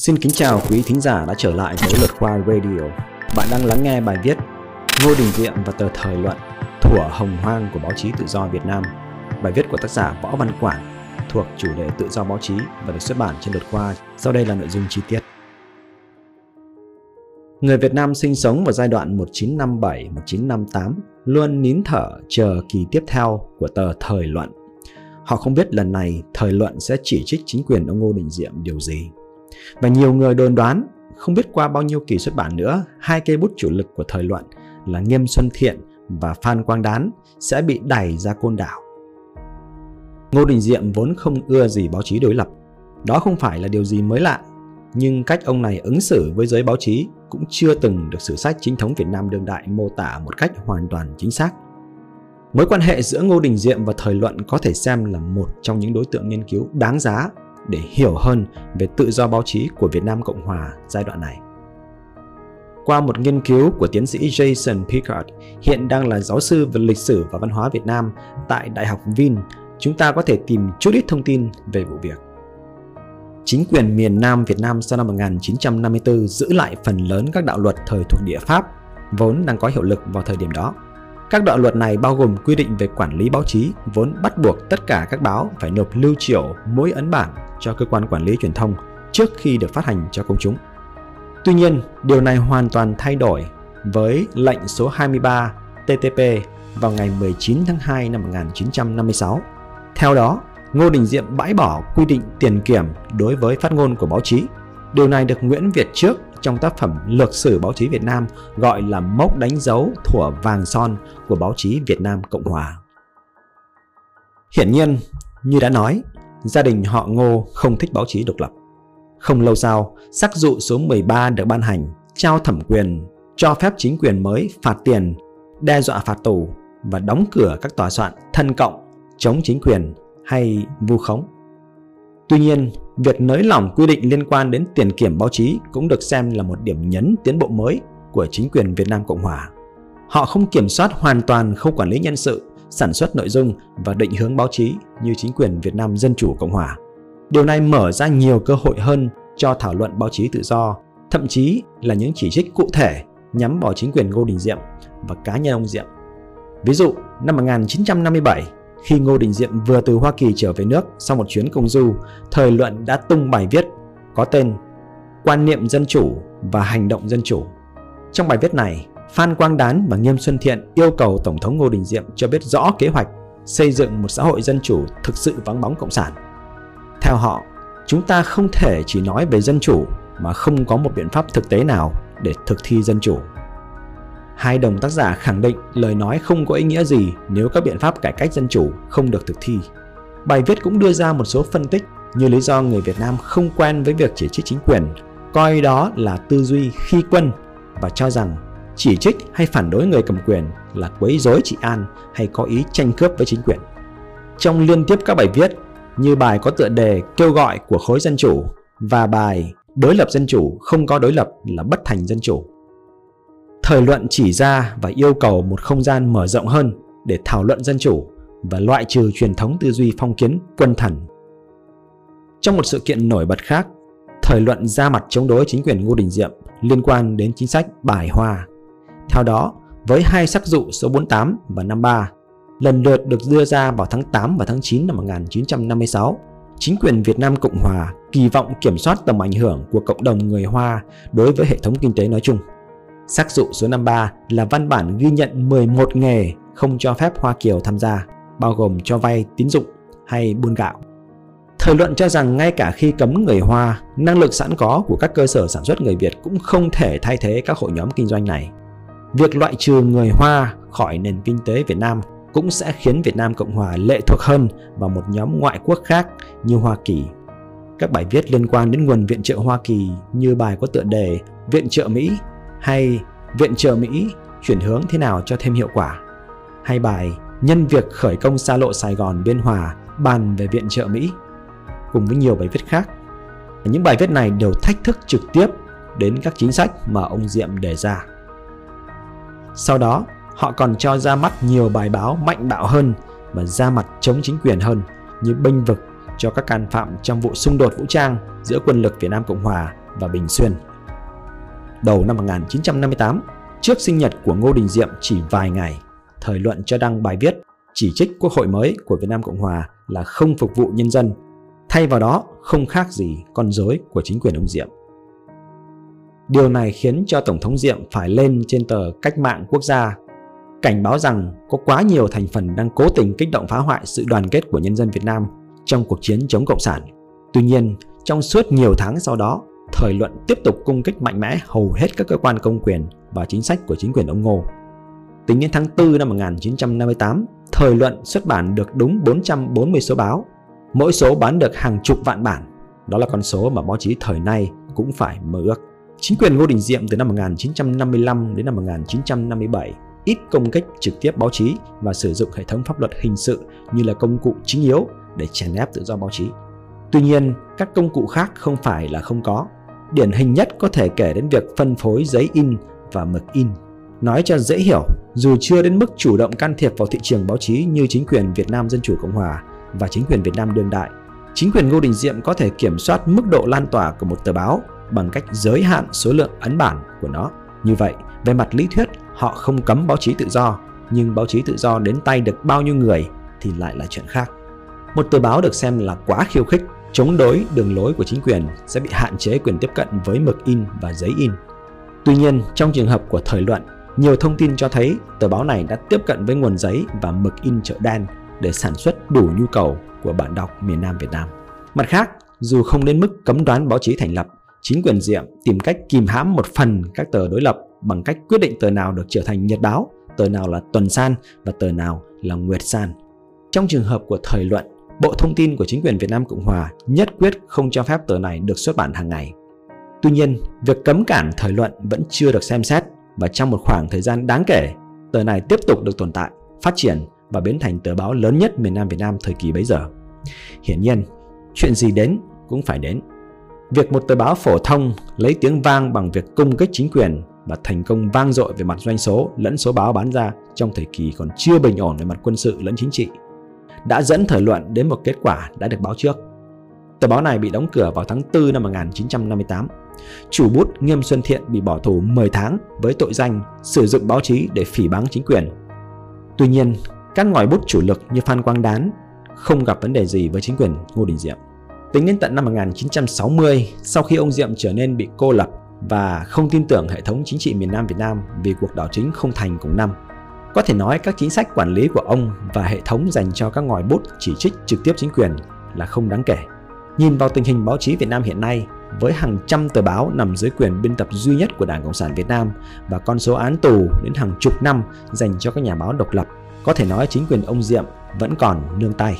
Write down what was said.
Xin kính chào quý thính giả đã trở lại với Luật Khoa Radio. Bạn đang lắng nghe bài viết Ngô Đình Diệm và tờ Thời Luận Thủa Hồng Hoang của báo chí tự do Việt Nam. Bài viết của tác giả Võ Văn Quản thuộc chủ đề tự do báo chí và được xuất bản trên Luật Khoa. Sau đây là nội dung chi tiết. Người Việt Nam sinh sống vào giai đoạn 1957-1958 luôn nín thở chờ kỳ tiếp theo của tờ Thời Luận. Họ không biết lần này Thời Luận sẽ chỉ trích chính quyền ông Ngô Đình Diệm điều gì. Và nhiều người đồn đoán không biết qua bao nhiêu kỳ xuất bản nữa, hai cây bút chủ lực của thời luận là Nghiêm Xuân Thiện và Phan Quang Đán sẽ bị đẩy ra côn đảo. Ngô Đình Diệm vốn không ưa gì báo chí đối lập. Đó không phải là điều gì mới lạ, nhưng cách ông này ứng xử với giới báo chí cũng chưa từng được sử sách chính thống Việt Nam đương đại mô tả một cách hoàn toàn chính xác. Mối quan hệ giữa Ngô Đình Diệm và thời luận có thể xem là một trong những đối tượng nghiên cứu đáng giá để hiểu hơn về tự do báo chí của Việt Nam Cộng Hòa giai đoạn này. Qua một nghiên cứu của tiến sĩ Jason Picard, hiện đang là giáo sư về lịch sử và văn hóa Việt Nam tại Đại học Vin, chúng ta có thể tìm chút ít thông tin về vụ việc. Chính quyền miền Nam Việt Nam sau năm 1954 giữ lại phần lớn các đạo luật thời thuộc địa Pháp vốn đang có hiệu lực vào thời điểm đó. Các đạo luật này bao gồm quy định về quản lý báo chí vốn bắt buộc tất cả các báo phải nộp lưu triểu mỗi ấn bản cho cơ quan quản lý truyền thông trước khi được phát hành cho công chúng. Tuy nhiên, điều này hoàn toàn thay đổi với lệnh số 23 TTP vào ngày 19 tháng 2 năm 1956. Theo đó, Ngô Đình Diệm bãi bỏ quy định tiền kiểm đối với phát ngôn của báo chí. Điều này được Nguyễn Việt trước trong tác phẩm Lược sử báo chí Việt Nam gọi là mốc đánh dấu thủa vàng son của báo chí Việt Nam Cộng Hòa. Hiển nhiên, như đã nói, gia đình họ Ngô không thích báo chí độc lập. Không lâu sau, sắc dụ số 13 được ban hành, trao thẩm quyền, cho phép chính quyền mới phạt tiền, đe dọa phạt tù và đóng cửa các tòa soạn thân cộng, chống chính quyền hay vu khống. Tuy nhiên, việc nới lỏng quy định liên quan đến tiền kiểm báo chí cũng được xem là một điểm nhấn tiến bộ mới của chính quyền Việt Nam Cộng Hòa. Họ không kiểm soát hoàn toàn khâu quản lý nhân sự, sản xuất nội dung và định hướng báo chí như chính quyền Việt Nam Dân Chủ Cộng Hòa. Điều này mở ra nhiều cơ hội hơn cho thảo luận báo chí tự do, thậm chí là những chỉ trích cụ thể nhắm vào chính quyền Ngô Đình Diệm và cá nhân ông Diệm. Ví dụ, năm 1957, khi Ngô Đình Diệm vừa từ Hoa Kỳ trở về nước sau một chuyến công du, thời luận đã tung bài viết có tên Quan niệm dân chủ và hành động dân chủ. Trong bài viết này, Phan Quang Đán và Nghiêm Xuân Thiện yêu cầu Tổng thống Ngô Đình Diệm cho biết rõ kế hoạch xây dựng một xã hội dân chủ thực sự vắng bóng cộng sản. Theo họ, chúng ta không thể chỉ nói về dân chủ mà không có một biện pháp thực tế nào để thực thi dân chủ. Hai đồng tác giả khẳng định lời nói không có ý nghĩa gì nếu các biện pháp cải cách dân chủ không được thực thi. Bài viết cũng đưa ra một số phân tích như lý do người Việt Nam không quen với việc chỉ trích chính quyền, coi đó là tư duy khi quân và cho rằng chỉ trích hay phản đối người cầm quyền là quấy rối trị an hay có ý tranh cướp với chính quyền. Trong liên tiếp các bài viết như bài có tựa đề kêu gọi của khối dân chủ và bài đối lập dân chủ không có đối lập là bất thành dân chủ Thời luận chỉ ra và yêu cầu một không gian mở rộng hơn để thảo luận dân chủ và loại trừ truyền thống tư duy phong kiến quân thần. Trong một sự kiện nổi bật khác, thời luận ra mặt chống đối chính quyền Ngô Đình Diệm liên quan đến chính sách bài hoa. Theo đó, với hai sắc dụ số 48 và 53, lần lượt được đưa ra vào tháng 8 và tháng 9 năm 1956, chính quyền Việt Nam Cộng Hòa kỳ vọng kiểm soát tầm ảnh hưởng của cộng đồng người Hoa đối với hệ thống kinh tế nói chung. Sắc dụ số 53 là văn bản ghi nhận 11 nghề không cho phép Hoa Kiều tham gia, bao gồm cho vay tín dụng hay buôn gạo. Thời luận cho rằng ngay cả khi cấm người Hoa, năng lực sẵn có của các cơ sở sản xuất người Việt cũng không thể thay thế các hội nhóm kinh doanh này. Việc loại trừ người Hoa khỏi nền kinh tế Việt Nam cũng sẽ khiến Việt Nam Cộng Hòa lệ thuộc hơn vào một nhóm ngoại quốc khác như Hoa Kỳ. Các bài viết liên quan đến nguồn viện trợ Hoa Kỳ như bài có tựa đề Viện trợ Mỹ hay viện trợ Mỹ chuyển hướng thế nào cho thêm hiệu quả, hay bài nhân việc khởi công xa lộ Sài Gòn Biên Hòa bàn về viện trợ Mỹ, cùng với nhiều bài viết khác. Những bài viết này đều thách thức trực tiếp đến các chính sách mà ông Diệm đề ra. Sau đó, họ còn cho ra mắt nhiều bài báo mạnh bạo hơn và ra mặt chống chính quyền hơn như bênh vực cho các can phạm trong vụ xung đột vũ trang giữa quân lực Việt Nam Cộng Hòa và Bình Xuyên. Đầu năm 1958, trước sinh nhật của Ngô Đình Diệm chỉ vài ngày, thời luận cho đăng bài viết chỉ trích quốc hội mới của Việt Nam Cộng Hòa là không phục vụ nhân dân, thay vào đó không khác gì con rối của chính quyền ông Diệm. Điều này khiến cho Tổng thống Diệm phải lên trên tờ Cách mạng Quốc gia cảnh báo rằng có quá nhiều thành phần đang cố tình kích động phá hoại sự đoàn kết của nhân dân Việt Nam trong cuộc chiến chống Cộng sản. Tuy nhiên, trong suốt nhiều tháng sau đó, thời luận tiếp tục cung kích mạnh mẽ hầu hết các cơ quan công quyền và chính sách của chính quyền ông Ngô. Tính đến tháng 4 năm 1958, thời luận xuất bản được đúng 440 số báo, mỗi số bán được hàng chục vạn bản. Đó là con số mà báo chí thời nay cũng phải mơ ước. Chính quyền Ngô Đình Diệm từ năm 1955 đến năm 1957 ít công kích trực tiếp báo chí và sử dụng hệ thống pháp luật hình sự như là công cụ chính yếu để chèn ép tự do báo chí. Tuy nhiên, các công cụ khác không phải là không có. Điển hình nhất có thể kể đến việc phân phối giấy in và mực in. Nói cho dễ hiểu, dù chưa đến mức chủ động can thiệp vào thị trường báo chí như chính quyền Việt Nam Dân Chủ Cộng Hòa và chính quyền Việt Nam đương đại, chính quyền Ngô Đình Diệm có thể kiểm soát mức độ lan tỏa của một tờ báo bằng cách giới hạn số lượng ấn bản của nó. Như vậy, về mặt lý thuyết, họ không cấm báo chí tự do, nhưng báo chí tự do đến tay được bao nhiêu người thì lại là chuyện khác. Một tờ báo được xem là quá khiêu khích, chống đối đường lối của chính quyền sẽ bị hạn chế quyền tiếp cận với mực in và giấy in. Tuy nhiên, trong trường hợp của thời luận, nhiều thông tin cho thấy tờ báo này đã tiếp cận với nguồn giấy và mực in chợ đen để sản xuất đủ nhu cầu của bạn đọc miền Nam Việt Nam. Mặt khác, dù không đến mức cấm đoán báo chí thành lập, chính quyền Diệm tìm cách kìm hãm một phần các tờ đối lập bằng cách quyết định tờ nào được trở thành nhật báo, tờ nào là tuần san và tờ nào là nguyệt san. Trong trường hợp của thời luận, Bộ Thông tin của chính quyền Việt Nam Cộng Hòa nhất quyết không cho phép tờ này được xuất bản hàng ngày. Tuy nhiên, việc cấm cản thời luận vẫn chưa được xem xét và trong một khoảng thời gian đáng kể, tờ này tiếp tục được tồn tại, phát triển và biến thành tờ báo lớn nhất miền Nam Việt Nam thời kỳ bấy giờ. Hiển nhiên, chuyện gì đến cũng phải đến. Việc một tờ báo phổ thông lấy tiếng vang bằng việc cung kích chính quyền và thành công vang dội về mặt doanh số lẫn số báo bán ra trong thời kỳ còn chưa bình ổn về mặt quân sự lẫn chính trị đã dẫn thời luận đến một kết quả đã được báo trước. Tờ báo này bị đóng cửa vào tháng 4 năm 1958. Chủ bút Nghiêm Xuân Thiện bị bỏ tù 10 tháng với tội danh sử dụng báo chí để phỉ báng chính quyền. Tuy nhiên, các ngòi bút chủ lực như Phan Quang Đán không gặp vấn đề gì với chính quyền Ngô Đình Diệm. Tính đến tận năm 1960, sau khi ông Diệm trở nên bị cô lập và không tin tưởng hệ thống chính trị miền Nam Việt Nam vì cuộc đảo chính không thành cùng năm. Có thể nói các chính sách quản lý của ông và hệ thống dành cho các ngòi bút chỉ trích trực tiếp chính quyền là không đáng kể. Nhìn vào tình hình báo chí Việt Nam hiện nay, với hàng trăm tờ báo nằm dưới quyền biên tập duy nhất của Đảng Cộng sản Việt Nam và con số án tù đến hàng chục năm dành cho các nhà báo độc lập, có thể nói chính quyền ông Diệm vẫn còn nương tay.